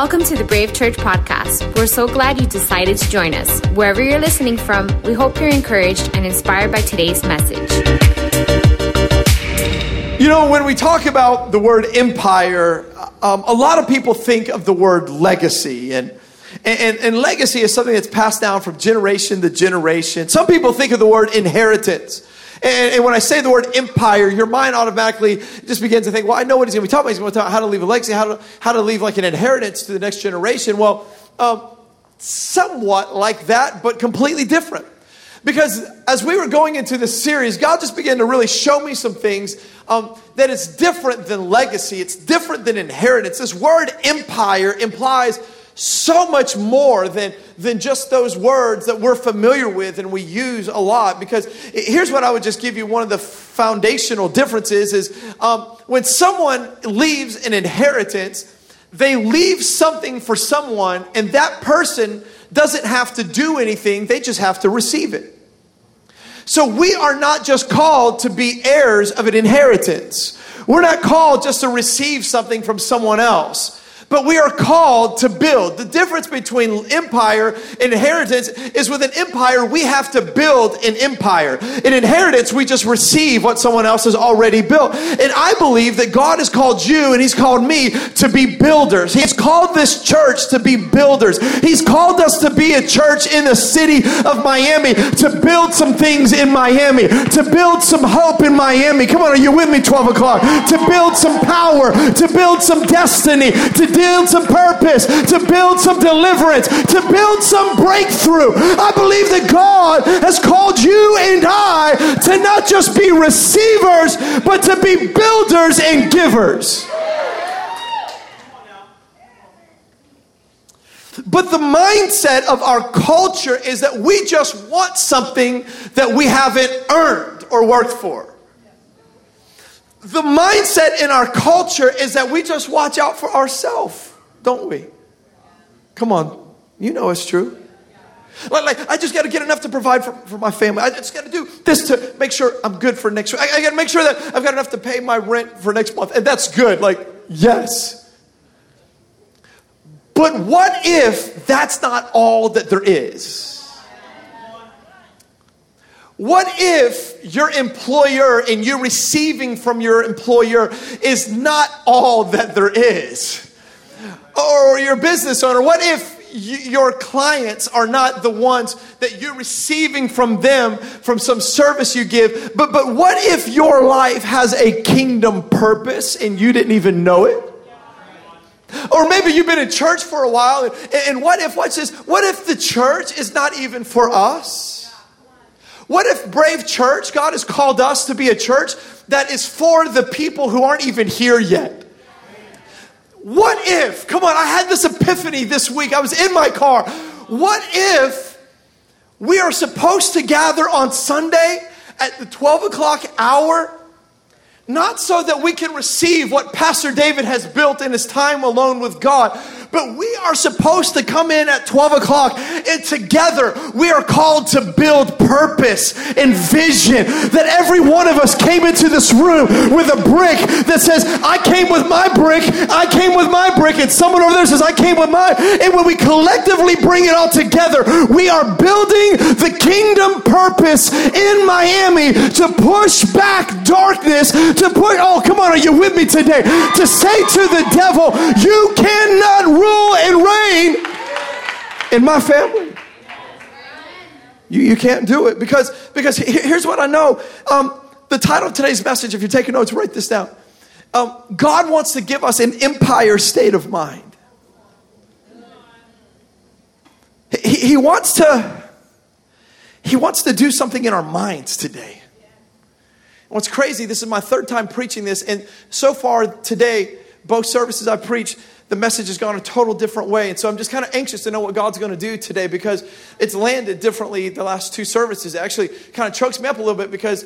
Welcome to the Brave Church podcast. We're so glad you decided to join us. Wherever you're listening from, we hope you're encouraged and inspired by today's message. You know, when we talk about the word empire, um, a lot of people think of the word legacy. And, and, and legacy is something that's passed down from generation to generation. Some people think of the word inheritance. And, and, when I say the word empire, your mind automatically just begins to think, well, I know what he's going to be talking about. He's going to talk about how to leave a legacy, how to, how to leave like an inheritance to the next generation. Well, um, somewhat like that, but completely different. Because as we were going into this series, God just began to really show me some things um, that it's different than legacy, it's different than inheritance. This word empire implies so much more than, than just those words that we're familiar with and we use a lot. Because here's what I would just give you one of the foundational differences is um, when someone leaves an inheritance, they leave something for someone, and that person doesn't have to do anything, they just have to receive it. So we are not just called to be heirs of an inheritance. We're not called just to receive something from someone else but we are called to build. The difference between empire and inheritance is with an empire, we have to build an empire. In inheritance, we just receive what someone else has already built. And I believe that God has called you and He's called me to be builders. He's called this church to be builders. He's called us to be a church in the city of Miami, to build some things in Miami, to build some hope in Miami. Come on, are you with me, 12 o'clock? To build some power, to build some destiny, to build some purpose, to build some deliverance, to build some breakthrough. I believe that God has called you and I to not just be receivers, but to be builders and givers. But the mindset of our culture is that we just want something that we haven't earned or worked for the mindset in our culture is that we just watch out for ourselves, don't we? Come on, you know it's true. Like, like I just got to get enough to provide for, for my family. I just got to do this to make sure I'm good for next week. I, I got to make sure that I've got enough to pay my rent for next month. And that's good. Like, yes. But what if that's not all that there is? What if your employer and you receiving from your employer is not all that there is? Or your business owner, what if your clients are not the ones that you're receiving from them from some service you give? But, but what if your life has a kingdom purpose and you didn't even know it? Or maybe you've been in church for a while, and, and what if, watch this, what if the church is not even for us? What if Brave Church, God has called us to be a church that is for the people who aren't even here yet? What if, come on, I had this epiphany this week. I was in my car. What if we are supposed to gather on Sunday at the 12 o'clock hour? Not so that we can receive what Pastor David has built in his time alone with God, but we are supposed to come in at 12 o'clock and together we are called to build purpose and vision. That every one of us came into this room with a brick that says, I came with my brick, I came with my brick, and someone over there says, I came with mine. And when we collectively bring it all together, we are building the kingdom purpose in Miami to push back darkness, to put, oh, come on, are you with me today? To say to the devil, you cannot rule and reign in my family. You, you can't do it because, because here's what I know. Um, the title of today's message, if you're taking notes, write this down. Um, God wants to give us an empire state of mind. He, he wants to he wants to do something in our minds today. What's crazy, this is my third time preaching this, and so far today, both services I preached, the message has gone a total different way. And so I'm just kind of anxious to know what God's going to do today because it's landed differently the last two services. It actually kind of chokes me up a little bit because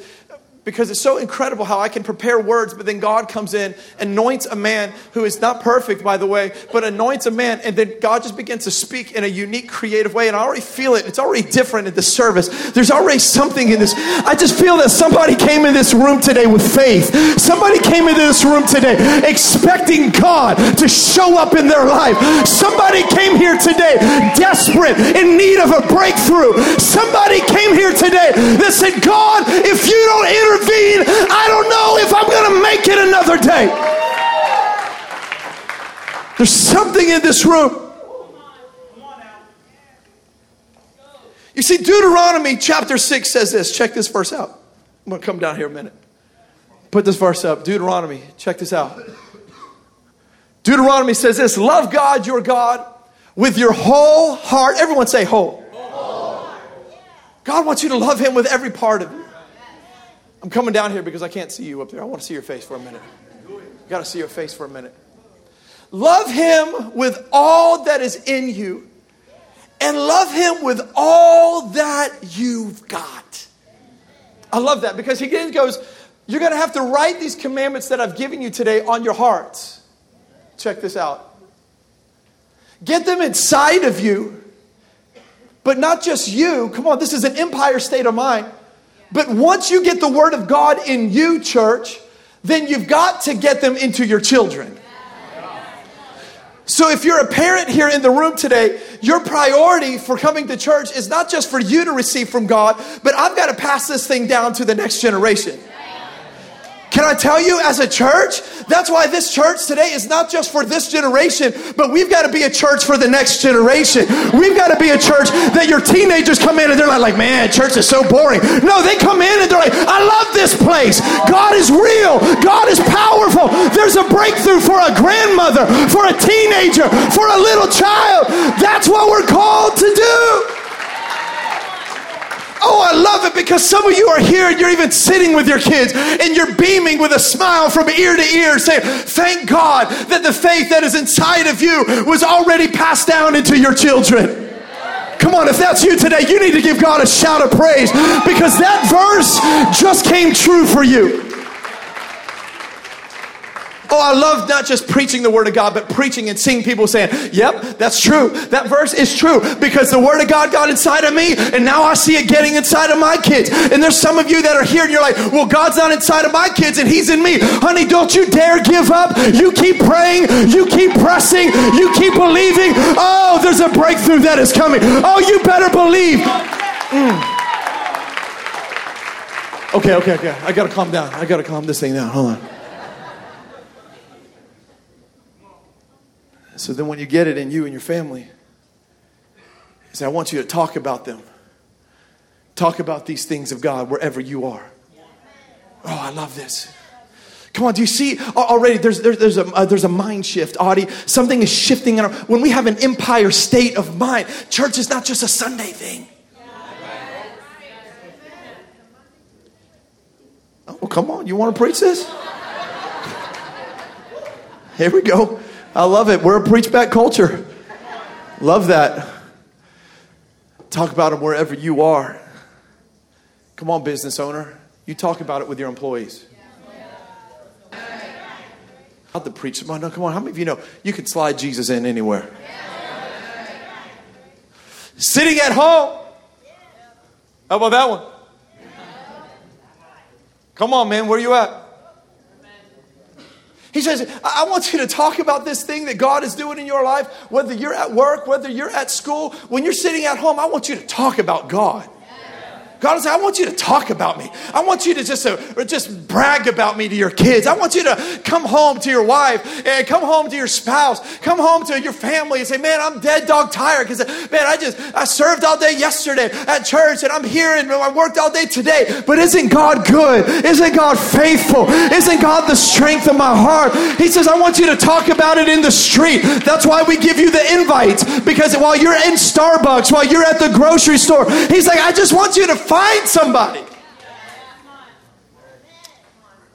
because it's so incredible how I can prepare words, but then God comes in, anoints a man who is not perfect, by the way, but anoints a man, and then God just begins to speak in a unique, creative way. And I already feel it. It's already different in the service. There's already something in this. I just feel that somebody came in this room today with faith. Somebody came into this room today expecting God to show up in their life. Somebody came here today desperate, in need of a breakthrough. Somebody came here today that said, God, if you don't enter intervene, I don't know if I'm going to make it another day. There's something in this room. You see, Deuteronomy chapter 6 says this. Check this verse out. I'm going to come down here a minute. Put this verse up. Deuteronomy, check this out. Deuteronomy says this Love God, your God, with your whole heart. Everyone say whole. God wants you to love Him with every part of you. I'm coming down here because I can't see you up there. I want to see your face for a minute. Got to see your face for a minute. Love him with all that is in you and love him with all that you've got. I love that because he again goes, You're going to have to write these commandments that I've given you today on your hearts. Check this out. Get them inside of you, but not just you. Come on, this is an empire state of mind but once you get the word of God in you, church, then you've got to get them into your children. So, if you're a parent here in the room today, your priority for coming to church is not just for you to receive from God, but I've got to pass this thing down to the next generation. Can I tell you, as a church, that's why this church today is not just for this generation, but we've got to be a church for the next generation. We've got to be a church that your teenagers come in and they're like, man, church is so boring. No, they come in and they're like, I love this place. God is real. God is powerful. There's a breakthrough for a grandmother, for a teenager, for a little child. That's what we're called to do. Oh, I love it because some of you are here and you're even sitting with your kids and you're beaming with a smile from ear to ear saying, Thank God that the faith that is inside of you was already passed down into your children. Come on, if that's you today, you need to give God a shout of praise because that verse just came true for you. Oh, I love not just preaching the word of God, but preaching and seeing people saying, Yep, that's true. That verse is true because the word of God got inside of me, and now I see it getting inside of my kids. And there's some of you that are here and you're like, Well, God's not inside of my kids and He's in me. Honey, don't you dare give up. You keep praying, you keep pressing, you keep believing. Oh, there's a breakthrough that is coming. Oh, you better believe. Mm. Okay, okay, okay. I gotta calm down. I gotta calm this thing down. Hold on. So then when you get it in you and your family, say, I want you to talk about them. Talk about these things of God wherever you are. Oh, I love this. Come on, do you see already? There's, there's, there's, a, uh, there's a mind shift, Audie. Something is shifting. In our, when we have an empire state of mind, church is not just a Sunday thing. Oh, come on. You want to preach this? Here we go. I love it. We're a preach back culture. Love that. Talk about them wherever you are. Come on, business owner. You talk about it with your employees. Not the preach. No, come on. How many of you know you can slide Jesus in anywhere? Sitting at home. How about that one? Come on, man. Where are you at? He says, I want you to talk about this thing that God is doing in your life, whether you're at work, whether you're at school, when you're sitting at home, I want you to talk about God. God is, I want you to talk about me. I want you to just, uh, just brag about me to your kids. I want you to come home to your wife and come home to your spouse, come home to your family and say, man, I'm dead dog tired because, man, I just, I served all day yesterday at church and I'm here and I worked all day today. But isn't God good? Isn't God faithful? Isn't God the strength of my heart? He says, I want you to talk about it in the street. That's why we give you the invites because while you're in Starbucks, while you're at the grocery store, he's like, I just want you to Find somebody.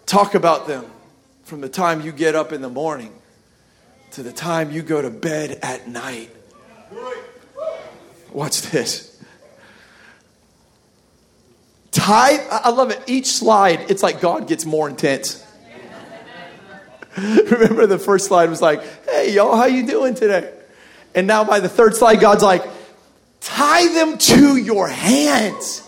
Talk about them from the time you get up in the morning to the time you go to bed at night. Watch this. tithe. I love it. Each slide, it's like God gets more intense. Remember the first slide was like, hey, y'all, how you doing today? And now by the third slide, God's like, tie them to your hands.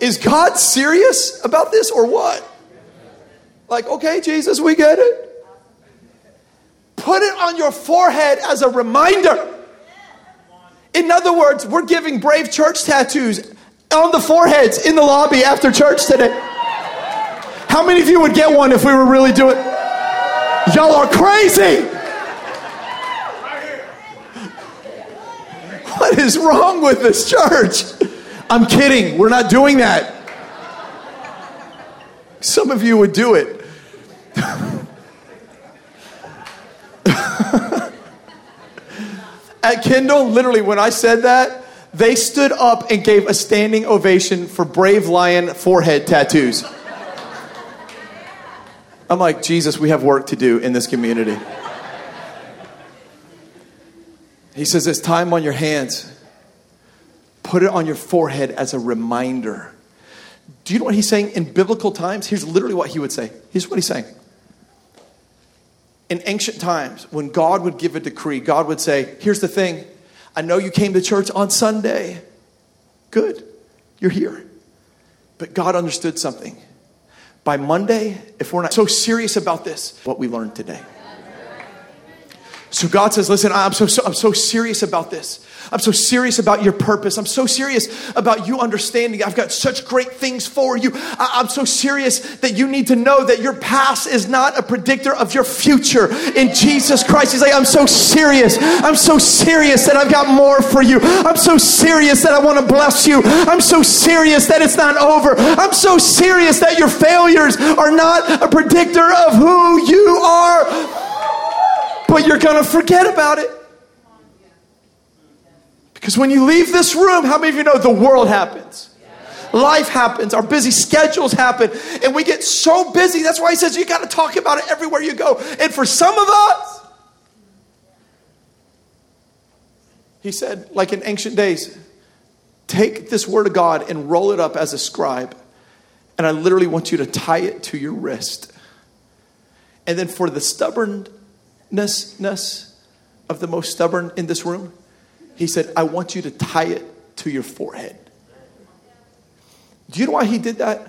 Is God serious about this or what? Like, okay, Jesus, we get it. Put it on your forehead as a reminder. In other words, we're giving Brave Church tattoos on the foreheads in the lobby after church today. How many of you would get one if we were really doing? Y'all are crazy. What is wrong with this church? I'm kidding. We're not doing that. Some of you would do it. At Kendall, literally, when I said that, they stood up and gave a standing ovation for Brave Lion forehead tattoos. I'm like, Jesus, we have work to do in this community. He says, It's time on your hands. Put it on your forehead as a reminder. Do you know what he's saying? In biblical times, here's literally what he would say. Here's what he's saying. In ancient times, when God would give a decree, God would say, Here's the thing. I know you came to church on Sunday. Good. You're here. But God understood something. By Monday, if we're not so serious about this, what we learned today. So God says, listen, I'm so, so, I'm so serious about this. I'm so serious about your purpose. I'm so serious about you understanding. I've got such great things for you. I, am so serious that you need to know that your past is not a predictor of your future in Jesus Christ. He's like, I'm so serious. I'm so serious that I've got more for you. I'm so serious that I want to bless you. I'm so serious that it's not over. I'm so serious that your failures are not a predictor of who you are but you're going to forget about it. Because when you leave this room, how many of you know the world happens? Life happens, our busy schedules happen, and we get so busy. That's why he says you got to talk about it everywhere you go. And for some of us, he said, like in ancient days, take this word of God and roll it up as a scribe. And I literally want you to tie it to your wrist. And then for the stubborn stubbornness of the most stubborn in this room? He said, I want you to tie it to your forehead. Do you know why he did that?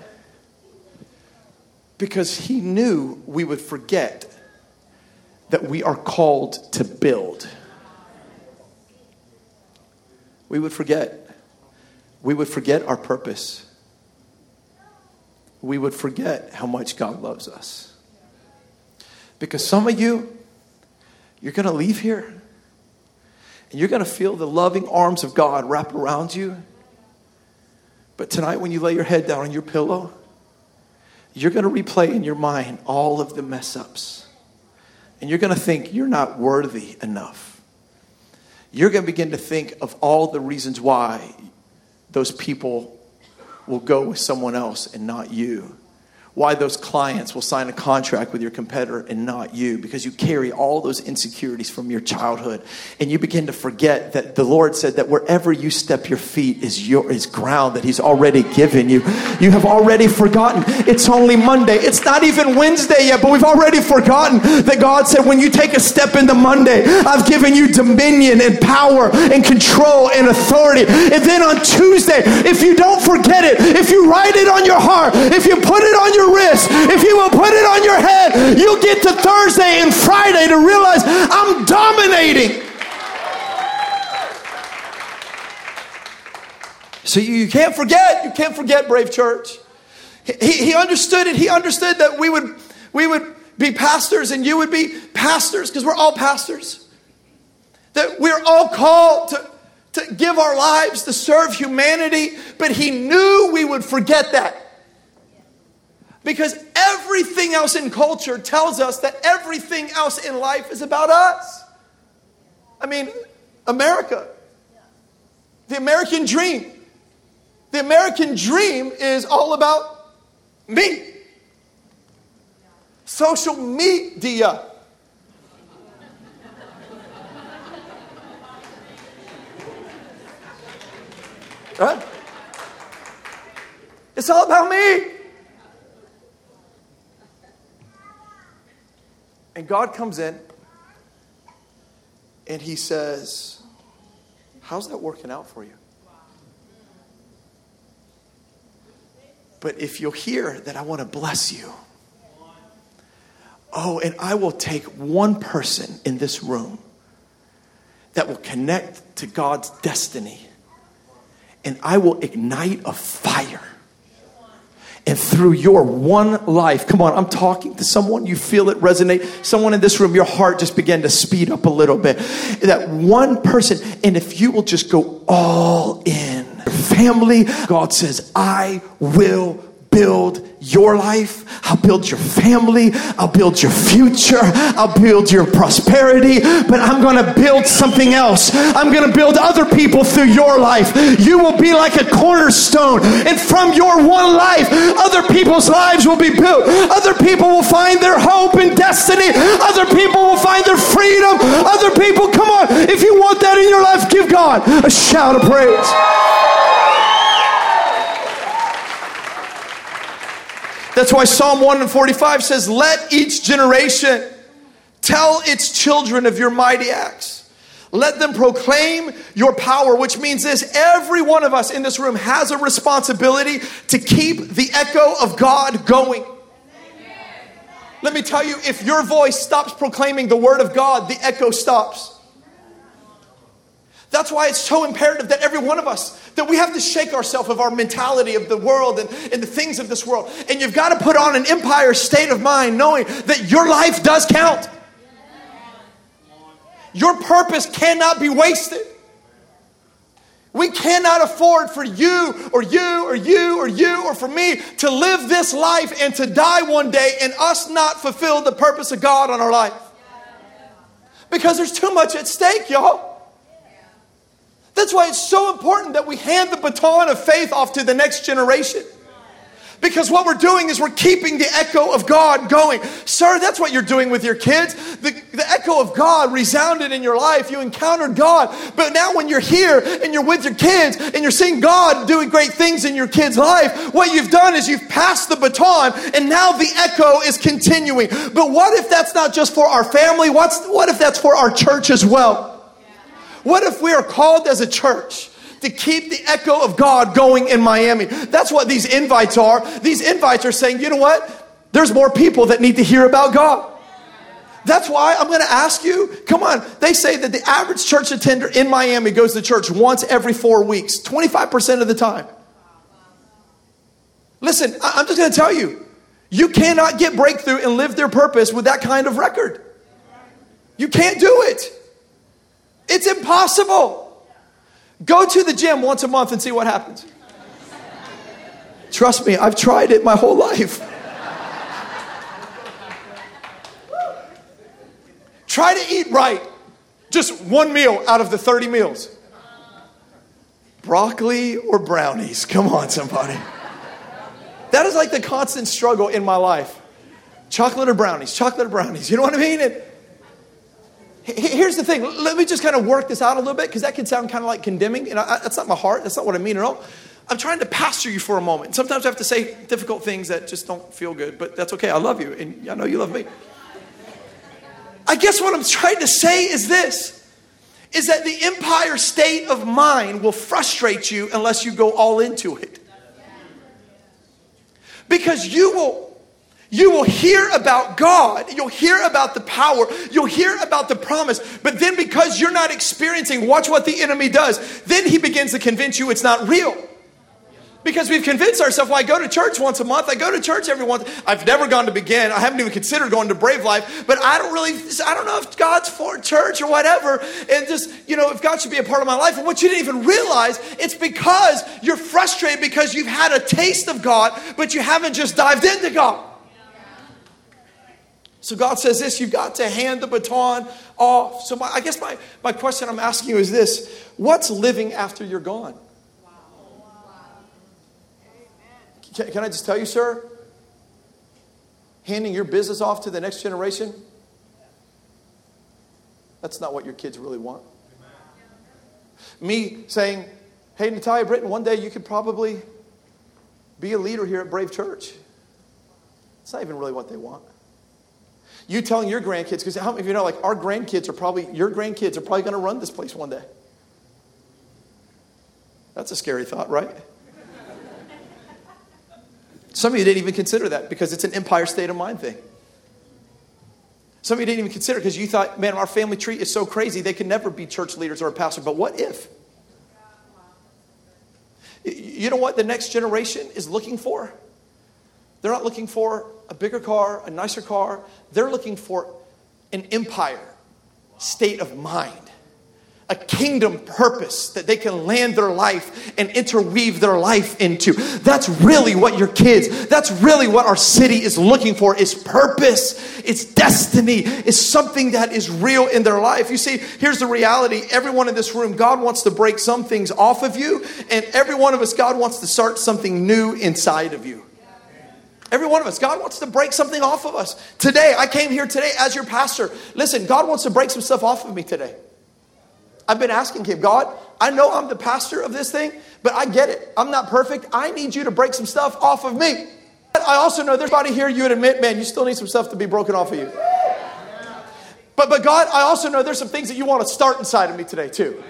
Because he knew we would forget that we are called to build. We would forget. We would forget our purpose. We would forget how much God loves us. Because some of you, you're going to leave here and you're going to feel the loving arms of God wrap around you. But tonight, when you lay your head down on your pillow, you're going to replay in your mind all of the mess ups. And you're going to think you're not worthy enough. You're going to begin to think of all the reasons why those people will go with someone else and not you why those clients will sign a contract with your competitor and not you because you carry all those insecurities from your childhood. And you begin to forget that the lord said that wherever you step your feet is your is ground that he's already given you. You have already forgotten. It's only monday. It's not even wednesday yet but we've already forgotten that god said when you take a step into monday i've given you dominion and power and control and authority. And then on tuesday if you don't forget it if you write it on your heart if you put it on your your wrist, if you will put it on your head, you'll get to Thursday and Friday to realize I'm dominating. So you can't forget, you can't forget Brave Church. He, he understood it. He understood that we would, we would be pastors and you would be pastors because we're all pastors. That we're all called to, to give our lives to serve humanity, but he knew we would forget that. Because everything else in culture tells us that everything else in life is about us. I mean, America, the American dream. The American dream is all about me. Social media. Right? It's all about me. And God comes in and he says, How's that working out for you? But if you'll hear that I want to bless you, oh, and I will take one person in this room that will connect to God's destiny, and I will ignite a fire and through your one life, come on, I'm talking to someone, you feel it resonate. Someone in this room, your heart just began to speed up a little bit. That one person, and if you will just go all in, family, God says, I will build your life. I'll build your family. I'll build your future. I'll build your prosperity. But I'm going to build something else. I'm going to build other people through your life. You will be like a cornerstone. And from your one life, other people's lives will be built. Other people will find their hope and destiny. Other people will find their freedom. Other people, come on. If you want that in your life, give God a shout of praise. That's why Psalm 145 says, Let each generation tell its children of your mighty acts. Let them proclaim your power, which means this every one of us in this room has a responsibility to keep the echo of God going. Let me tell you, if your voice stops proclaiming the word of God, the echo stops. That's why it's so imperative that every one of us, that we have to shake ourselves of our mentality of the world and, and the things of this world. And you've got to put on an empire state of mind knowing that your life does count. Your purpose cannot be wasted. We cannot afford for you or you or you or you or for me to live this life and to die one day and us not fulfill the purpose of God on our life. Because there's too much at stake, y'all. That's why it's so important that we hand the baton of faith off to the next generation. Because what we're doing is we're keeping the echo of God going. Sir, that's what you're doing with your kids. The, the echo of God resounded in your life. You encountered God. But now, when you're here and you're with your kids and you're seeing God doing great things in your kid's life, what you've done is you've passed the baton and now the echo is continuing. But what if that's not just for our family? What's, what if that's for our church as well? What if we are called as a church? to keep the echo of God going in Miami. That's what these invites are. These invites are saying, you know what? There's more people that need to hear about God. That's why I'm going to ask you come on. They say that the average church attender in Miami goes to church once every four weeks, 25% of the time. Listen, I'm just going to tell you, you cannot get breakthrough and live their purpose with that kind of record. You can't do it. It's impossible. Go to the gym once a month and see what happens. Trust me, I've tried it my whole life. Try to eat right. Just one meal out of the 30 meals. Broccoli or brownies? Come on, somebody. That is like the constant struggle in my life. Chocolate or brownies, chocolate or brownies. You know what I mean? And Here's the thing. Let me just kind of work this out a little bit because that can sound kind of like condemning. And I, that's not my heart. That's not what I mean at all. I'm trying to pastor you for a moment. Sometimes I have to say difficult things that just don't feel good, but that's okay. I love you, and I know you love me. I guess what I'm trying to say is this is that the empire state of mind will frustrate you unless you go all into it. Because you will you will hear about God. You'll hear about the power. You'll hear about the promise. But then, because you're not experiencing, watch what the enemy does. Then he begins to convince you it's not real. Because we've convinced ourselves, well, I go to church once a month. I go to church every once. I've never gone to begin. I haven't even considered going to Brave Life, but I don't really, I don't know if God's for church or whatever. And just, you know, if God should be a part of my life. And what you didn't even realize, it's because you're frustrated because you've had a taste of God, but you haven't just dived into God. So God says this you've got to hand the baton off. So my, I guess my, my question I'm asking you is this what's living after you're gone? Can, can I just tell you, sir? Handing your business off to the next generation, that's not what your kids really want. Me saying, Hey, Natalia Britton, one day you could probably be a leader here at Brave Church. It's not even really what they want. You telling your grandkids, because how many of you know, like, our grandkids are probably, your grandkids are probably going to run this place one day. That's a scary thought, right? Some of you didn't even consider that because it's an empire state of mind thing. Some of you didn't even consider because you thought, man, our family tree is so crazy, they can never be church leaders or a pastor. But what if? You know what the next generation is looking for? They're not looking for a bigger car, a nicer car. They're looking for an empire state of mind a kingdom purpose that they can land their life and interweave their life into. That's really what your kids, that's really what our city is looking for is purpose, it's destiny, it's something that is real in their life. You see, here's the reality. Everyone in this room, God wants to break some things off of you, and every one of us, God wants to start something new inside of you. Every one of us, God wants to break something off of us. Today, I came here today as your pastor. Listen, God wants to break some stuff off of me today. I've been asking him, God, I know I'm the pastor of this thing, but I get it. I'm not perfect. I need you to break some stuff off of me. I also know there's somebody here you would admit, man, you still need some stuff to be broken off of you. But, but God, I also know there's some things that you want to start inside of me today, too.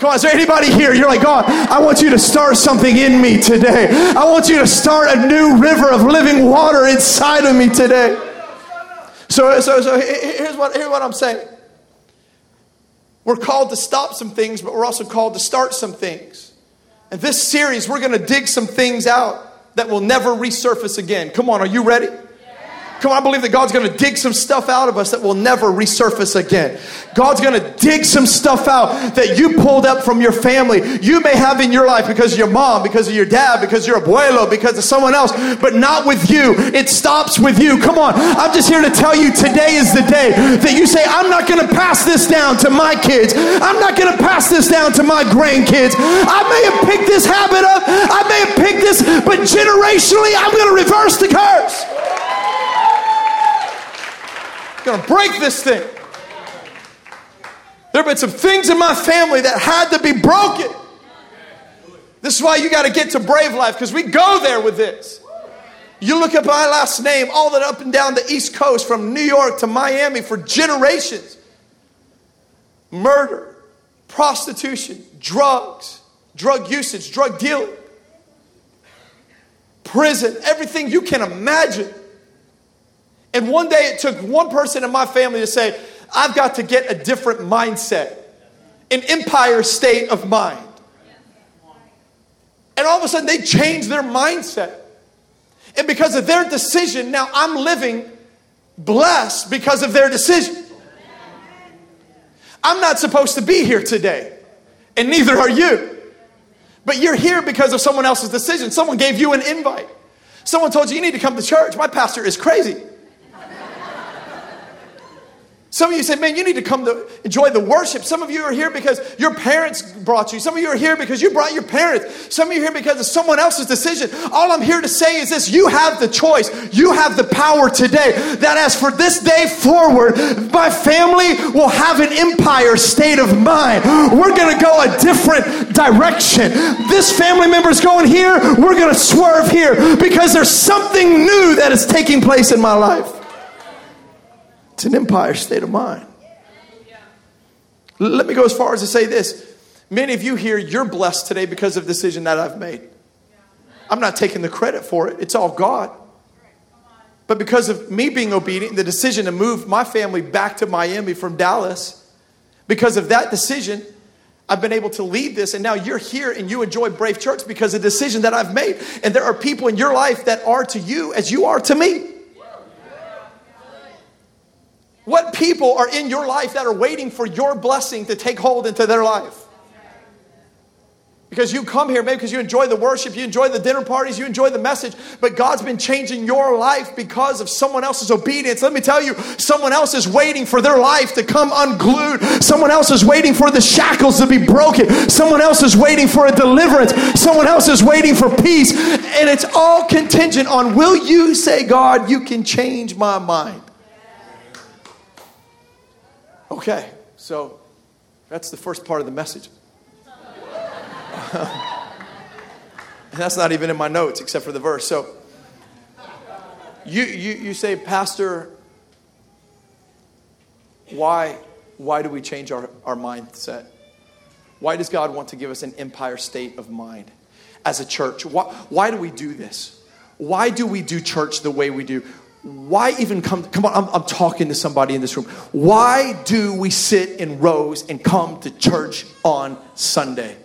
Come on, is there anybody here? You're like, God, I want you to start something in me today. I want you to start a new river of living water inside of me today. So, so, so here's what, here's what I'm saying. We're called to stop some things, but we're also called to start some things. And this series, we're going to dig some things out that will never resurface again. Come on, are you ready? Come on, I believe that God's gonna dig some stuff out of us that will never resurface again. God's gonna dig some stuff out that you pulled up from your family. You may have in your life because of your mom, because of your dad, because your abuelo, because of someone else, but not with you. It stops with you. Come on, I'm just here to tell you today is the day that you say, I'm not gonna pass this down to my kids. I'm not gonna pass this down to my grandkids. I may have picked this habit up, I may have picked this, but generationally, I'm gonna reverse the curse going to break this thing. There have been some things in my family that had to be broken. This is why you got to get to Brave Life because we go there with this. You look at my last name, all that up and down the East Coast, from New York to Miami for generations. Murder, prostitution, drugs, drug usage, drug dealing, prison, everything you can imagine. And one day it took one person in my family to say, I've got to get a different mindset, an empire state of mind. And all of a sudden they changed their mindset. And because of their decision, now I'm living blessed because of their decision. I'm not supposed to be here today, and neither are you. But you're here because of someone else's decision. Someone gave you an invite. Someone told you you need to come to church. My pastor is crazy. Some of you say, man, you need to come to enjoy the worship. Some of you are here because your parents brought you. Some of you are here because you brought your parents. Some of you are here because of someone else's decision. All I'm here to say is this you have the choice, you have the power today that as for this day forward, my family will have an empire state of mind. We're going to go a different direction. This family member is going here, we're going to swerve here because there's something new that is taking place in my life. It's an empire state of mind. Let me go as far as to say this. Many of you here, you're blessed today because of the decision that I've made. I'm not taking the credit for it, it's all God. But because of me being obedient, the decision to move my family back to Miami from Dallas, because of that decision, I've been able to lead this, and now you're here and you enjoy Brave Church because of the decision that I've made. And there are people in your life that are to you as you are to me. What people are in your life that are waiting for your blessing to take hold into their life? Because you come here, maybe because you enjoy the worship, you enjoy the dinner parties, you enjoy the message, but God's been changing your life because of someone else's obedience. Let me tell you, someone else is waiting for their life to come unglued. Someone else is waiting for the shackles to be broken. Someone else is waiting for a deliverance. Someone else is waiting for peace. And it's all contingent on will you say, God, you can change my mind? Okay, so that's the first part of the message. and that's not even in my notes except for the verse. So you, you, you say, Pastor, why, why do we change our, our mindset? Why does God want to give us an empire state of mind as a church? Why, why do we do this? Why do we do church the way we do? Why even come? Come on, I'm, I'm talking to somebody in this room. Why do we sit in rows and come to church on Sunday?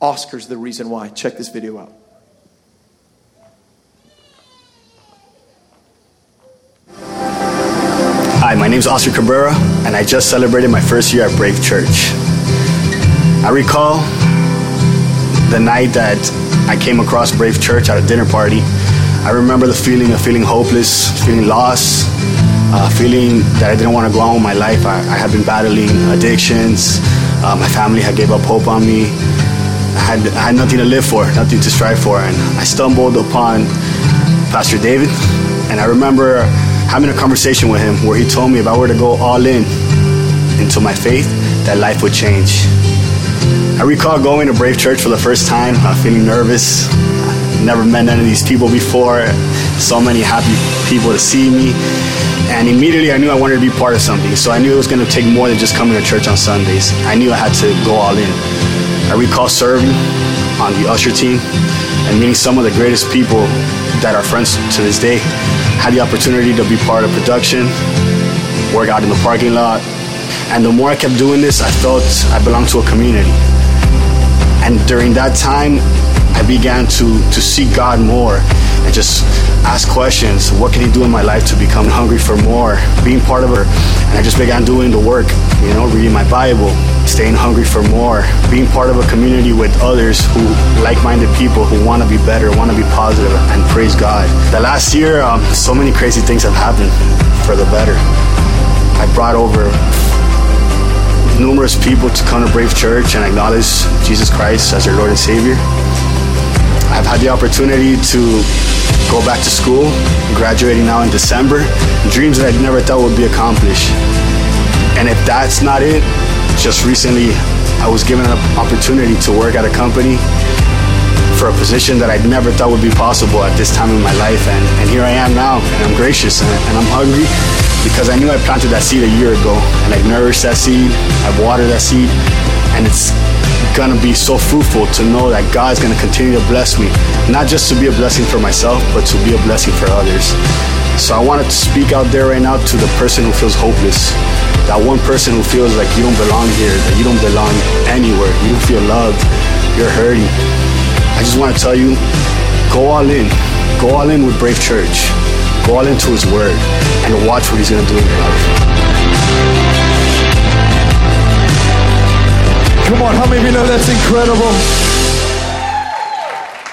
Oscar's the reason why. Check this video out. Hi, my name is Oscar Cabrera, and I just celebrated my first year at Brave Church. I recall the night that I came across Brave Church at a dinner party. I remember the feeling of feeling hopeless, feeling lost, uh, feeling that I didn't want to go on with my life. I, I had been battling addictions. Uh, my family had gave up hope on me. I had, I had nothing to live for, nothing to strive for. And I stumbled upon Pastor David, and I remember having a conversation with him where he told me if I were to go all in into my faith, that life would change. I recall going to Brave Church for the first time, uh, feeling nervous. Never met none of these people before. So many happy people to see me. And immediately I knew I wanted to be part of something. So I knew it was going to take more than just coming to church on Sundays. I knew I had to go all in. I recall serving on the usher team and meeting some of the greatest people that are friends to this day had the opportunity to be part of production, work out in the parking lot. And the more I kept doing this, I felt I belonged to a community. And during that time, I began to, to seek God more and just ask questions. What can He do in my life to become hungry for more? Being part of it. And I just began doing the work, you know, reading my Bible, staying hungry for more, being part of a community with others who like-minded people who want to be better, want to be positive, and praise God. The last year, um, so many crazy things have happened for the better. I brought over numerous people to come to Brave Church and acknowledge Jesus Christ as their Lord and Savior. I've had the opportunity to go back to school, graduating now in December, dreams that I never thought would be accomplished. And if that's not it, just recently I was given an opportunity to work at a company for a position that I never thought would be possible at this time in my life. And, and here I am now, and I'm gracious and, and I'm hungry because I knew I planted that seed a year ago, and I've nourished that seed, I've watered that seed, and it's gonna be so fruitful to know that God's gonna continue to bless me, not just to be a blessing for myself, but to be a blessing for others. So I wanted to speak out there right now to the person who feels hopeless, that one person who feels like you don't belong here, that you don't belong anywhere, you don't feel loved, you're hurting. I just want to tell you, go all in. Go all in with Brave Church. Go all into His Word and watch what He's going to do in your life. Come on, how many of you know that's incredible?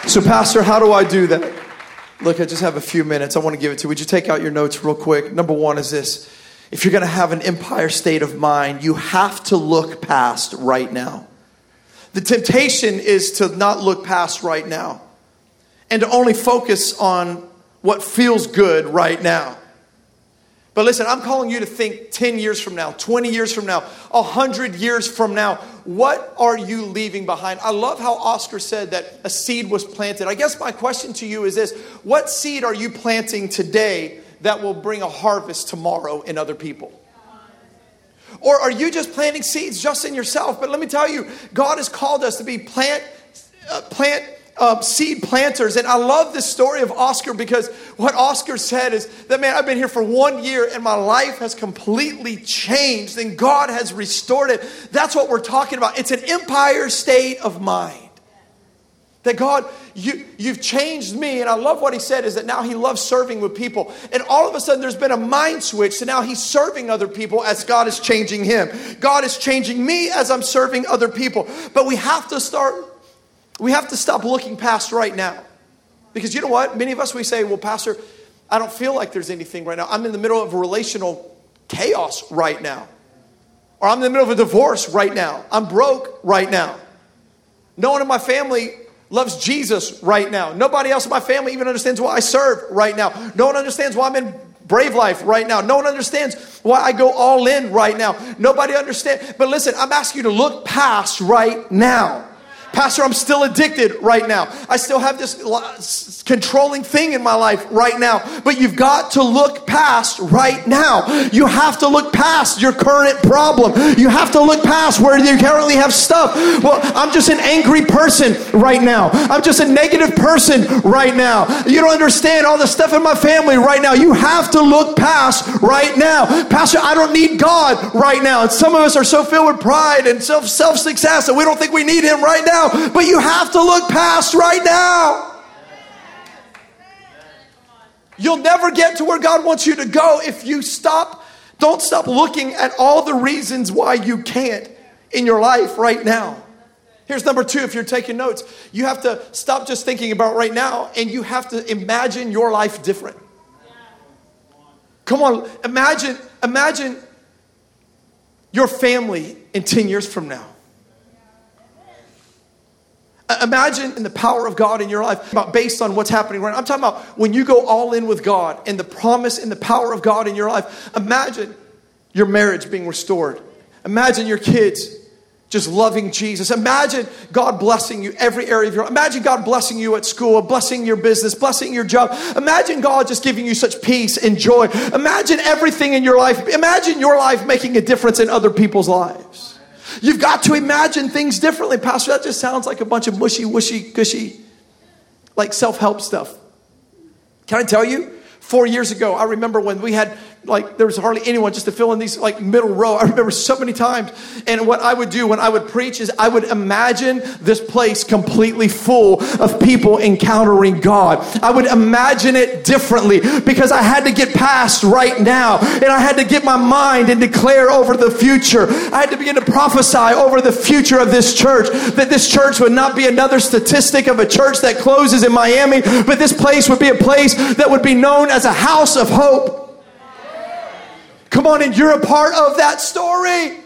So, Pastor, how do I do that? Look, I just have a few minutes. I want to give it to you. Would you take out your notes real quick? Number one is this if you're going to have an empire state of mind, you have to look past right now. The temptation is to not look past right now and to only focus on what feels good right now. But listen, I'm calling you to think 10 years from now, 20 years from now, 100 years from now. What are you leaving behind? I love how Oscar said that a seed was planted. I guess my question to you is this What seed are you planting today that will bring a harvest tomorrow in other people? Or are you just planting seeds just in yourself? But let me tell you, God has called us to be plant, uh, plant uh, seed planters. And I love this story of Oscar because what Oscar said is that, man, I've been here for one year and my life has completely changed and God has restored it. That's what we're talking about. It's an empire state of mind. That God, you, you've changed me. And I love what he said is that now he loves serving with people. And all of a sudden, there's been a mind switch. So now he's serving other people as God is changing him. God is changing me as I'm serving other people. But we have to start, we have to stop looking past right now. Because you know what? Many of us, we say, well, Pastor, I don't feel like there's anything right now. I'm in the middle of a relational chaos right now. Or I'm in the middle of a divorce right now. I'm broke right now. No one in my family loves Jesus right now. Nobody else in my family even understands why I serve right now. No one understands why I'm in Brave Life right now. No one understands why I go all in right now. Nobody understands. But listen, I'm asking you to look past right now. Pastor, I'm still addicted right now. I still have this controlling thing in my life right now. But you've got to look past right now. You have to look past your current problem. You have to look past where you currently have stuff. Well, I'm just an angry person right now. I'm just a negative person right now. You don't understand all the stuff in my family right now. You have to look past right now. Pastor, I don't need God right now. And some of us are so filled with pride and self self success that we don't think we need Him right now now, but you have to look past right now. You'll never get to where God wants you to go if you stop, don't stop looking at all the reasons why you can't in your life right now. Here's number two if you're taking notes. You have to stop just thinking about right now and you have to imagine your life different. Come on, imagine, imagine your family in 10 years from now. Imagine in the power of God in your life, about based on what's happening right now. I'm talking about when you go all in with God and the promise and the power of God in your life. Imagine your marriage being restored. Imagine your kids just loving Jesus. Imagine God blessing you every area of your life. Imagine God blessing you at school, blessing your business, blessing your job. Imagine God just giving you such peace and joy. Imagine everything in your life. Imagine your life making a difference in other people's lives. You've got to imagine things differently. Pastor, that just sounds like a bunch of mushy, wushy, gushy, like self help stuff. Can I tell you? Four years ago, I remember when we had like there was hardly anyone just to fill in these like middle row. I remember so many times. And what I would do when I would preach is I would imagine this place completely full of people encountering God. I would imagine it differently because I had to get past right now and I had to get my mind and declare over the future. I had to begin to prophesy over the future of this church that this church would not be another statistic of a church that closes in Miami, but this place would be a place that would be known as a house of hope. Come on, and you're a part of that story.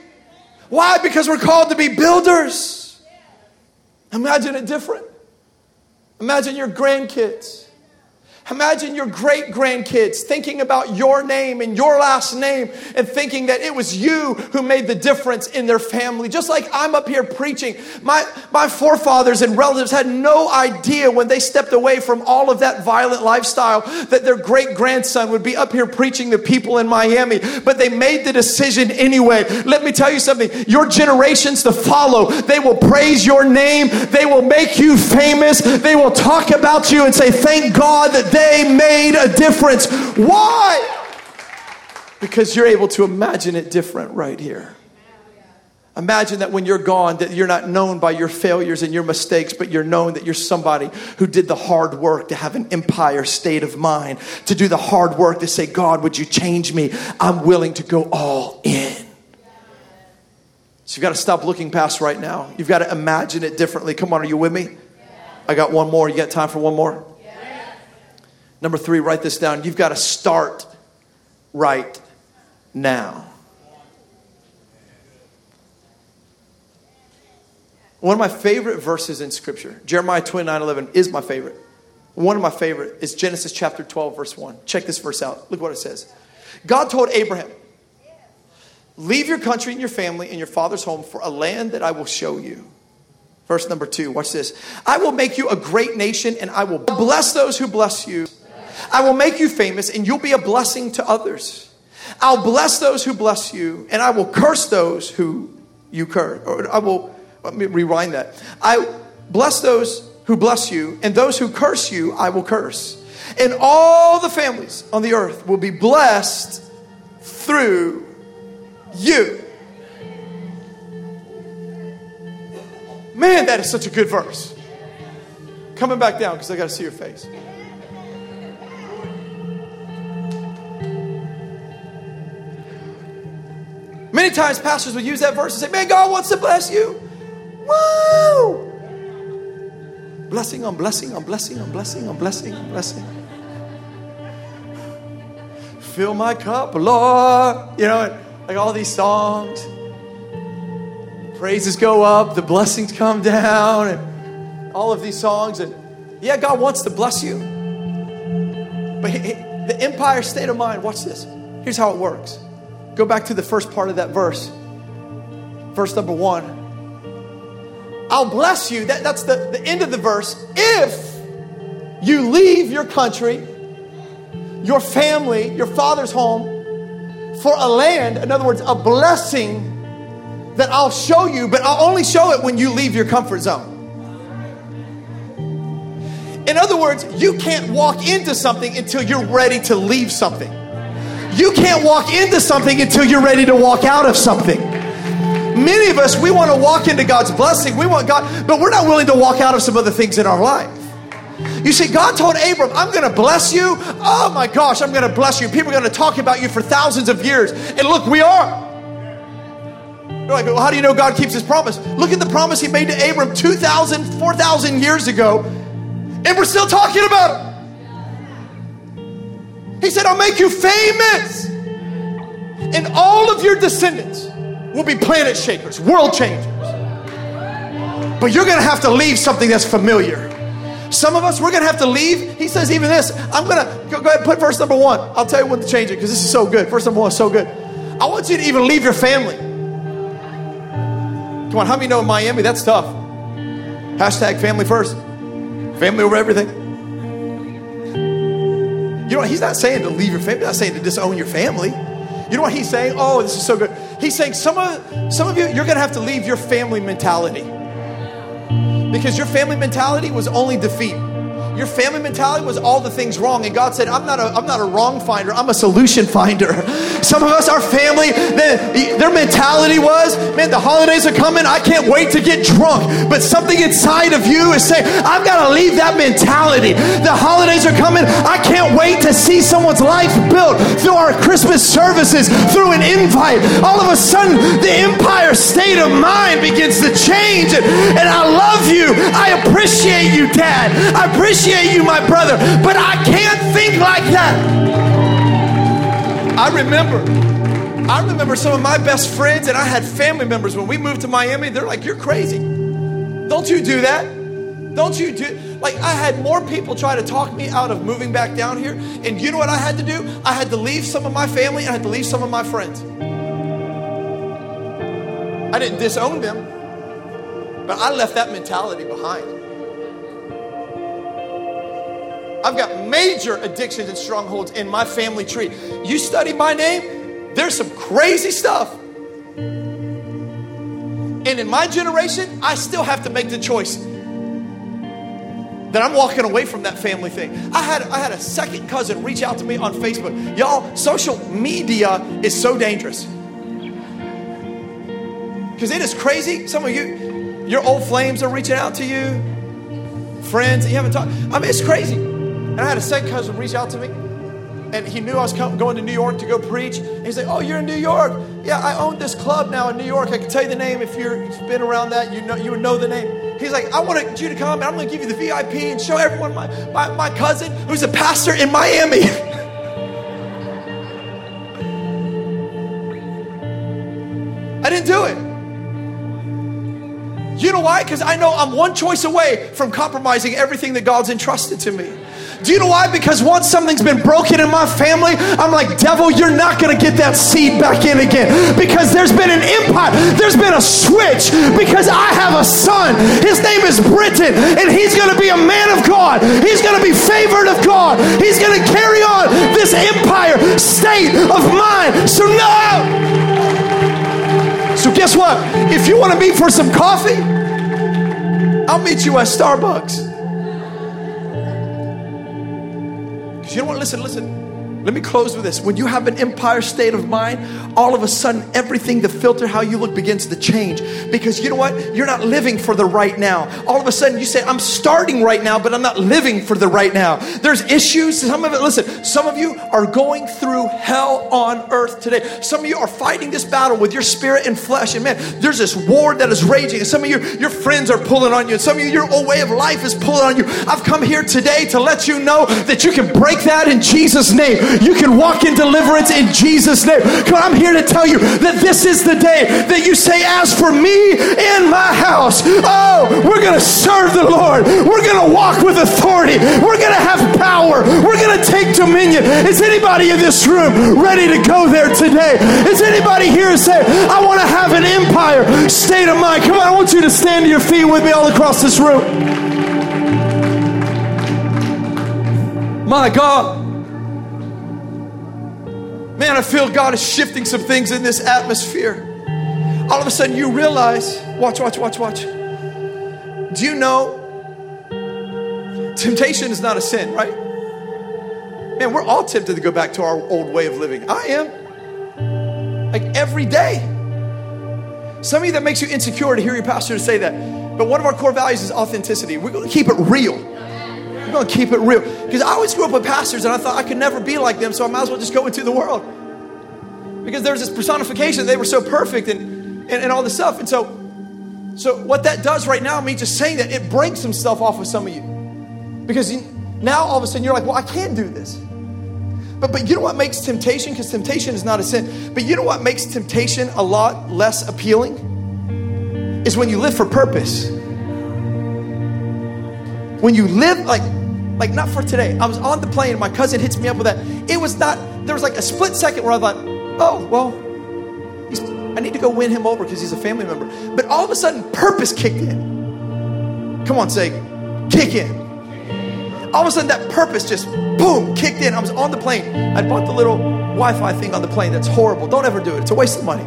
Why? Because we're called to be builders. Imagine it different. Imagine your grandkids Imagine your great grandkids thinking about your name and your last name and thinking that it was you who made the difference in their family. Just like I'm up here preaching. My, my forefathers and relatives had no idea when they stepped away from all of that violent lifestyle that their great grandson would be up here preaching to people in Miami. But they made the decision anyway. Let me tell you something your generations to follow, they will praise your name, they will make you famous, they will talk about you and say, Thank God that they made a difference. Why? Because you're able to imagine it different right here. Imagine that when you're gone, that you're not known by your failures and your mistakes, but you're known that you're somebody who did the hard work to have an empire state of mind, to do the hard work to say, God, would you change me? I'm willing to go all in. So you've got to stop looking past right now. You've got to imagine it differently. Come on, are you with me? I got one more. You got time for one more? Number three, write this down. You've got to start right now. One of my favorite verses in Scripture, Jeremiah 29 11, is my favorite. One of my favorite is Genesis chapter 12, verse 1. Check this verse out. Look what it says. God told Abraham, Leave your country and your family and your father's home for a land that I will show you. Verse number two, watch this. I will make you a great nation and I will bless those who bless you I will make you famous and you'll be a blessing to others. I'll bless those who bless you and I will curse those who you curse. Or I will, let me rewind that. I bless those who bless you and those who curse you, I will curse. And all the families on the earth will be blessed through you. Man, that is such a good verse. Coming back down because I got to see your face. Many times pastors will use that verse and say, Man, God wants to bless you. Woo! Blessing on blessing on blessing on blessing on blessing on blessing. Fill my cup, Lord. You know, like all these songs. Praises go up, the blessings come down, and all of these songs. And yeah, God wants to bless you. But the empire state of mind, watch this. Here's how it works Go back to the first part of that verse. Verse number one. I'll bless you. That, that's the, the end of the verse. If you leave your country, your family, your father's home, for a land, in other words, a blessing that I'll show you, but I'll only show it when you leave your comfort zone. In other words, you can't walk into something until you're ready to leave something. You can't walk into something until you're ready to walk out of something. Many of us, we want to walk into God's blessing. We want God, but we're not willing to walk out of some other things in our life. You see, God told Abram, I'm going to bless you. Oh my gosh, I'm going to bless you. People are going to talk about you for thousands of years. And look, we are. You're like, well, how do you know God keeps his promise? Look at the promise he made to Abram 2,000, 4,000 years ago, and we're still talking about it. He said, I'll make you famous, and all of your descendants will be planet shakers, world changers. But you're going to have to leave something that's familiar. Some of us, we're going to have to leave. He says even this. I'm going to go, go ahead and put verse number one. I'll tell you when to change it because this is so good. Verse number one is so good. I want you to even leave your family. Come on, how many know in Miami that's tough? Hashtag family first. Family over everything. You know what? He's not saying to leave your family. He's not saying to disown your family. You know what he's saying? Oh, this is so good. He's saying some of some of you, you're gonna have to leave your family mentality. Because your family mentality was only defeat. Your family mentality was all the things wrong. And God said, I'm not a, I'm not a wrong finder, I'm a solution finder. Some of us, our family, their, their mentality was, man, the holidays are coming. I can't wait to get drunk. But something inside of you is saying, I've got to leave that mentality. The holidays are coming. I can't wait to see someone's life built through our Christmas services, through an invite. All of a sudden, the empire state of mind begins to change. And, and I love you. I appreciate you, Dad. I appreciate appreciate you, my brother, but I can't think like that. I remember, I remember some of my best friends, and I had family members when we moved to Miami. They're like, You're crazy. Don't you do that. Don't you do like I had more people try to talk me out of moving back down here. And you know what I had to do? I had to leave some of my family and I had to leave some of my friends. I didn't disown them, but I left that mentality behind. I've got major addictions and strongholds in my family tree. You study my name, there's some crazy stuff. And in my generation, I still have to make the choice that I'm walking away from that family thing. I had I had a second cousin reach out to me on Facebook. Y'all, social media is so dangerous. Because it is crazy. Some of you, your old flames are reaching out to you, friends that you haven't talked. I mean, it's crazy. And I had a second cousin reach out to me, and he knew I was going to New York to go preach. And he's like, "Oh, you're in New York? Yeah, I own this club now in New York. I can tell you the name if you've been around that. You know, you would know the name." He's like, "I want you to come, and I'm going to give you the VIP and show everyone my, my, my cousin who's a pastor in Miami." I didn't do it. You know why? Because I know I'm one choice away from compromising everything that God's entrusted to me. Do you know why? Because once something's been broken in my family, I'm like, devil, you're not going to get that seed back in again. Because there's been an empire, there's been a switch. Because I have a son. His name is Britton, and he's going to be a man of God. He's going to be favored of God. He's going to carry on this empire state of mind. So, no. So, guess what? If you want to meet for some coffee, I'll meet you at Starbucks. You know what? Listen, listen. Let me close with this. When you have an empire state of mind, all of a sudden everything, the filter, how you look begins to change. Because you know what? You're not living for the right now. All of a sudden you say, I'm starting right now, but I'm not living for the right now. There's issues. Some of it, listen, some of you are going through hell on earth today. Some of you are fighting this battle with your spirit and flesh. And man, there's this war that is raging. And some of you, your friends are pulling on you. And some of you, your old way of life is pulling on you. I've come here today to let you know that you can break that in Jesus' name. You can walk in deliverance in Jesus' name. Come on, I'm here to tell you that this is the day that you say, As for me and my house, oh, we're going to serve the Lord. We're going to walk with authority. We're going to have power. We're going to take dominion. Is anybody in this room ready to go there today? Is anybody here say, I want to have an empire state of mind? Come on, I want you to stand to your feet with me all across this room. My God. Man, I feel God is shifting some things in this atmosphere. All of a sudden, you realize, watch, watch, watch, watch. Do you know temptation is not a sin, right? Man, we're all tempted to go back to our old way of living. I am. Like every day. Some of you that makes you insecure to hear your pastor say that. But one of our core values is authenticity. We're going to keep it real. We're going to keep it real. Because I always grew up with pastors and I thought I could never be like them, so I might as well just go into the world. Because there's this personification, they were so perfect and, and, and all this stuff. And so, so what that does right now, me just saying that, it breaks some stuff off of some of you. Because you, now all of a sudden you're like, well, I can't do this. But, but you know what makes temptation? Because temptation is not a sin. But you know what makes temptation a lot less appealing? Is when you live for purpose. When you live like, like not for today. I was on the plane and my cousin hits me up with that. It was not, there was like a split second where I thought, oh, well, I need to go win him over because he's a family member. But all of a sudden, purpose kicked in. Come on, say, kick in. All of a sudden, that purpose just boom kicked in. I was on the plane. I bought the little Wi Fi thing on the plane. That's horrible. Don't ever do it, it's a waste of money.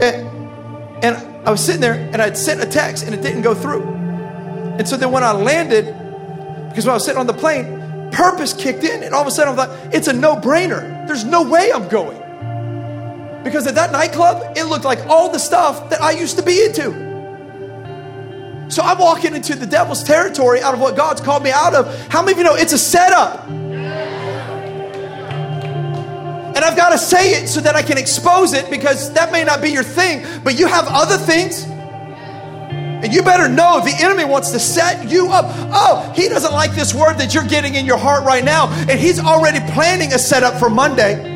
And, and I was sitting there and I'd sent a text and it didn't go through. And so then when I landed, because when I was sitting on the plane, purpose kicked in. And all of a sudden, I thought, like, it's a no brainer. There's no way I'm going. Because at that nightclub, it looked like all the stuff that I used to be into. So I'm walking into the devil's territory out of what God's called me out of. How many of you know it's a setup? And I've got to say it so that I can expose it because that may not be your thing, but you have other things. And you better know the enemy wants to set you up. Oh, he doesn't like this word that you're getting in your heart right now. And he's already planning a setup for Monday.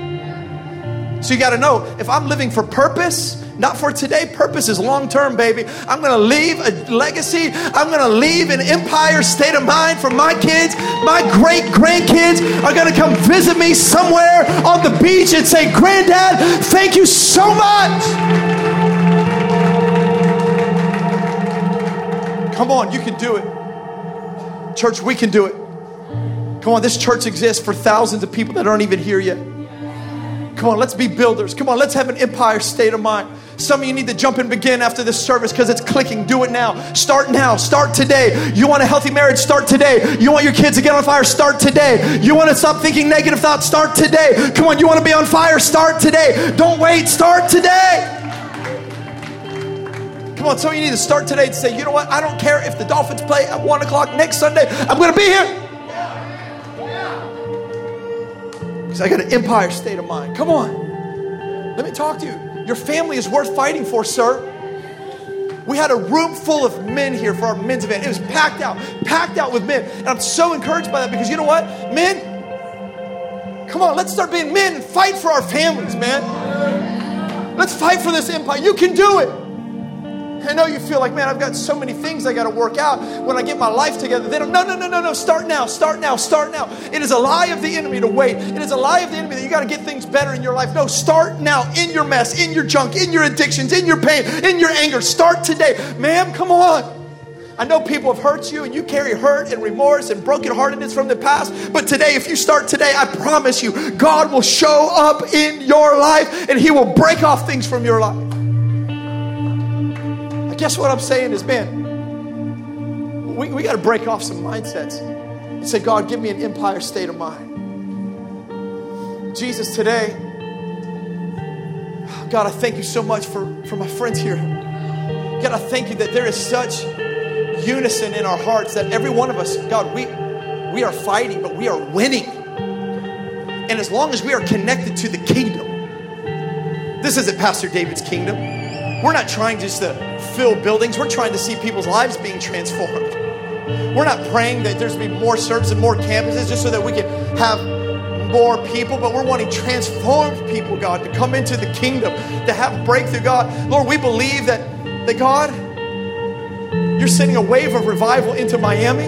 So you got to know if I'm living for purpose, not for today, purpose is long term, baby. I'm going to leave a legacy. I'm going to leave an empire state of mind for my kids. My great grandkids are going to come visit me somewhere on the beach and say, Granddad, thank you so much. Come on, you can do it. Church, we can do it. Come on, this church exists for thousands of people that aren't even here yet. Come on, let's be builders. Come on, let's have an empire state of mind. Some of you need to jump and begin after this service because it's clicking. Do it now. Start now. Start today. You want a healthy marriage? Start today. You want your kids to get on fire? Start today. You want to stop thinking negative thoughts? Start today. Come on, you want to be on fire? Start today. Don't wait. Start today. Come on, some of you need to start today to say, you know what? I don't care if the Dolphins play at one o'clock next Sunday. I'm going to be here. Because I got an empire state of mind. Come on. Let me talk to you. Your family is worth fighting for, sir. We had a room full of men here for our men's event. It was packed out, packed out with men. And I'm so encouraged by that because you know what? Men, come on, let's start being men and fight for our families, man. Let's fight for this empire. You can do it. I know you feel like, man, I've got so many things I got to work out when I get my life together. Then, no, no, no, no, no. Start now. Start now. Start now. It is a lie of the enemy to wait. It is a lie of the enemy that you got to get things better in your life. No, start now in your mess, in your junk, in your addictions, in your pain, in your anger. Start today. Ma'am, come on. I know people have hurt you and you carry hurt and remorse and brokenheartedness from the past. But today, if you start today, I promise you, God will show up in your life and He will break off things from your life. Guess what I'm saying is, man, we, we got to break off some mindsets and say, God, give me an empire state of mind. Jesus, today, God, I thank you so much for, for my friends here. God, I thank you that there is such unison in our hearts that every one of us, God, we, we are fighting, but we are winning. And as long as we are connected to the kingdom, this isn't Pastor David's kingdom. We're not trying just to fill buildings, we're trying to see people's lives being transformed. We're not praying that there's be more services and more campuses just so that we can have more people, but we're wanting transformed people, God, to come into the kingdom, to have breakthrough, God. Lord, we believe that, that God, you're sending a wave of revival into Miami.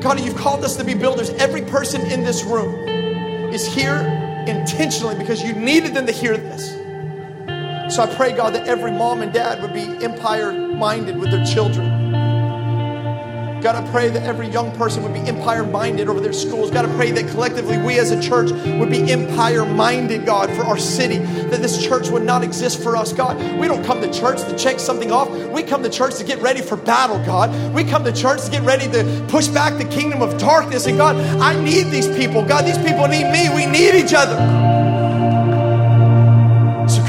God, you've called us to be builders. Every person in this room is here intentionally because you needed them to hear this. So I pray, God, that every mom and dad would be empire minded with their children. God, I pray that every young person would be empire minded over their schools. God, I pray that collectively we as a church would be empire minded, God, for our city. That this church would not exist for us, God. We don't come to church to check something off. We come to church to get ready for battle, God. We come to church to get ready to push back the kingdom of darkness. And God, I need these people. God, these people need me. We need each other.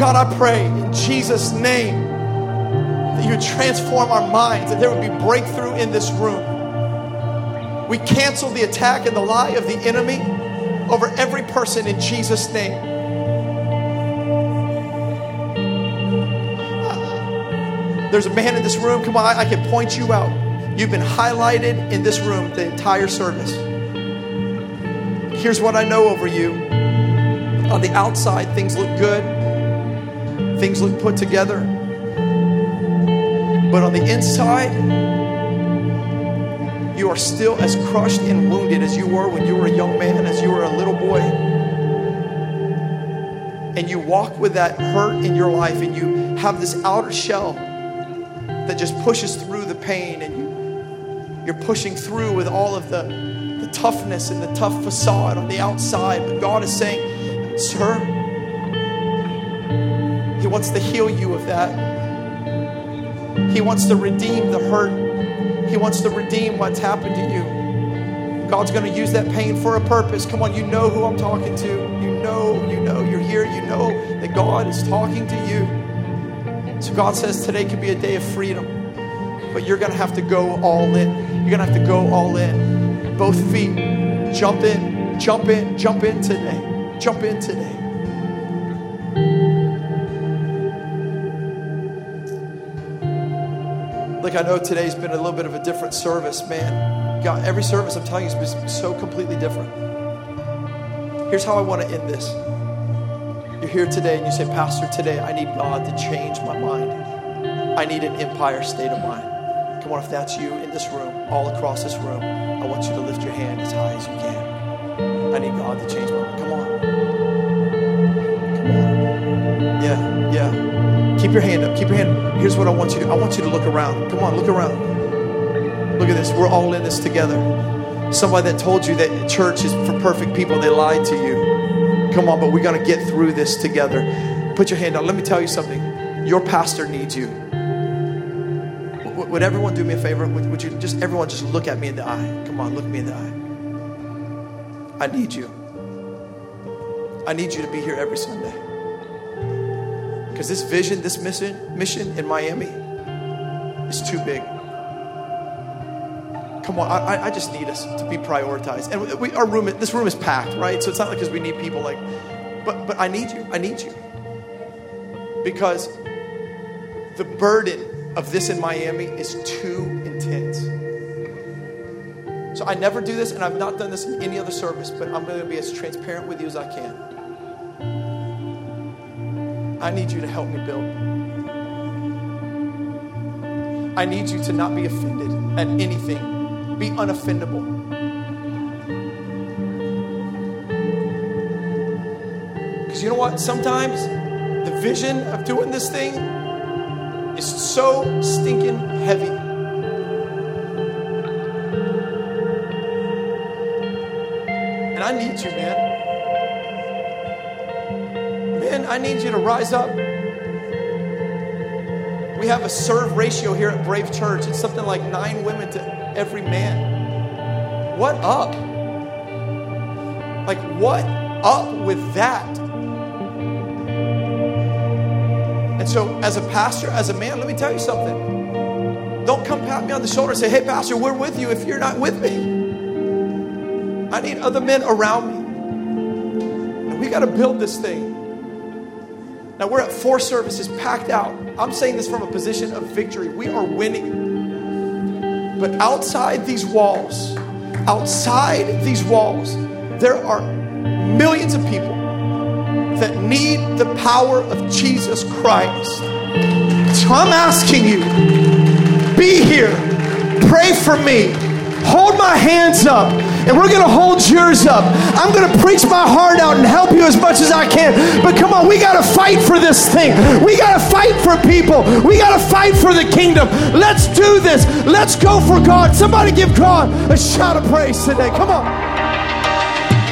God, I pray in Jesus' name that you would transform our minds, that there would be breakthrough in this room. We cancel the attack and the lie of the enemy over every person in Jesus' name. There's a man in this room, come on, I can point you out. You've been highlighted in this room the entire service. Here's what I know over you. On the outside, things look good, things look put together. But on the inside, you are still as crushed and wounded as you were when you were a young man, as you were a little boy. And you walk with that hurt in your life, and you have this outer shell that just pushes through the pain, and you, you're pushing through with all of the, the toughness and the tough facade on the outside. But God is saying, Sir, wants to heal you of that. He wants to redeem the hurt. He wants to redeem what's happened to you. God's going to use that pain for a purpose. Come on, you know who I'm talking to. You know, you know, you're here. You know that God is talking to you. So God says today could be a day of freedom, but you're going to have to go all in. You're going to have to go all in. Both feet, jump in, jump in, jump in today. Jump in today. I know today's been a little bit of a different service, man. God, every service I'm telling you has been so completely different. Here's how I want to end this. You're here today and you say, Pastor, today I need God to change my mind. I need an empire state of mind. Come on, if that's you in this room, all across this room, I want you to lift your hand as high as you can. I need God to change my mind. Come on. Keep your hand up. Keep your hand up. Here's what I want you to I want you to look around. Come on, look around. Look at this. We're all in this together. Somebody that told you that church is for perfect people, they lied to you. Come on, but we're going to get through this together. Put your hand out. Let me tell you something. Your pastor needs you. Would everyone do me a favor? Would you just, everyone just look at me in the eye? Come on, look me in the eye. I need you. I need you to be here every Sunday. Because this vision, this mission, mission in Miami is too big. Come on, I, I just need us to be prioritized. And we, our room, this room is packed, right? So it's not like because we need people like, but but I need you. I need you. Because the burden of this in Miami is too intense. So I never do this, and I've not done this in any other service, but I'm going to be as transparent with you as I can. I need you to help me build. I need you to not be offended at anything. Be unoffendable. Because you know what? Sometimes the vision of doing this thing is so stinking heavy. And I need you, man. I need you to rise up. We have a serve ratio here at Brave Church. It's something like nine women to every man. What up? Like, what up with that? And so, as a pastor, as a man, let me tell you something. Don't come pat me on the shoulder and say, hey, Pastor, we're with you if you're not with me. I need other men around me. And we got to build this thing. Now, we're at four services packed out. I'm saying this from a position of victory. We are winning. But outside these walls, outside these walls, there are millions of people that need the power of Jesus Christ. So I'm asking you, be here, pray for me, hold my hands up and we're going to hold yours up. I'm going to preach my heart out and help you as much as I can. But come on, we got to fight for this thing. We got to fight for people. We got to fight for the kingdom. Let's do this. Let's go for God. Somebody give God a shout of praise today. Come on.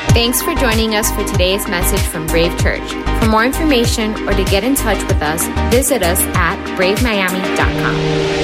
Thanks for joining us for today's message from Brave Church. For more information or to get in touch with us, visit us at bravemiami.com.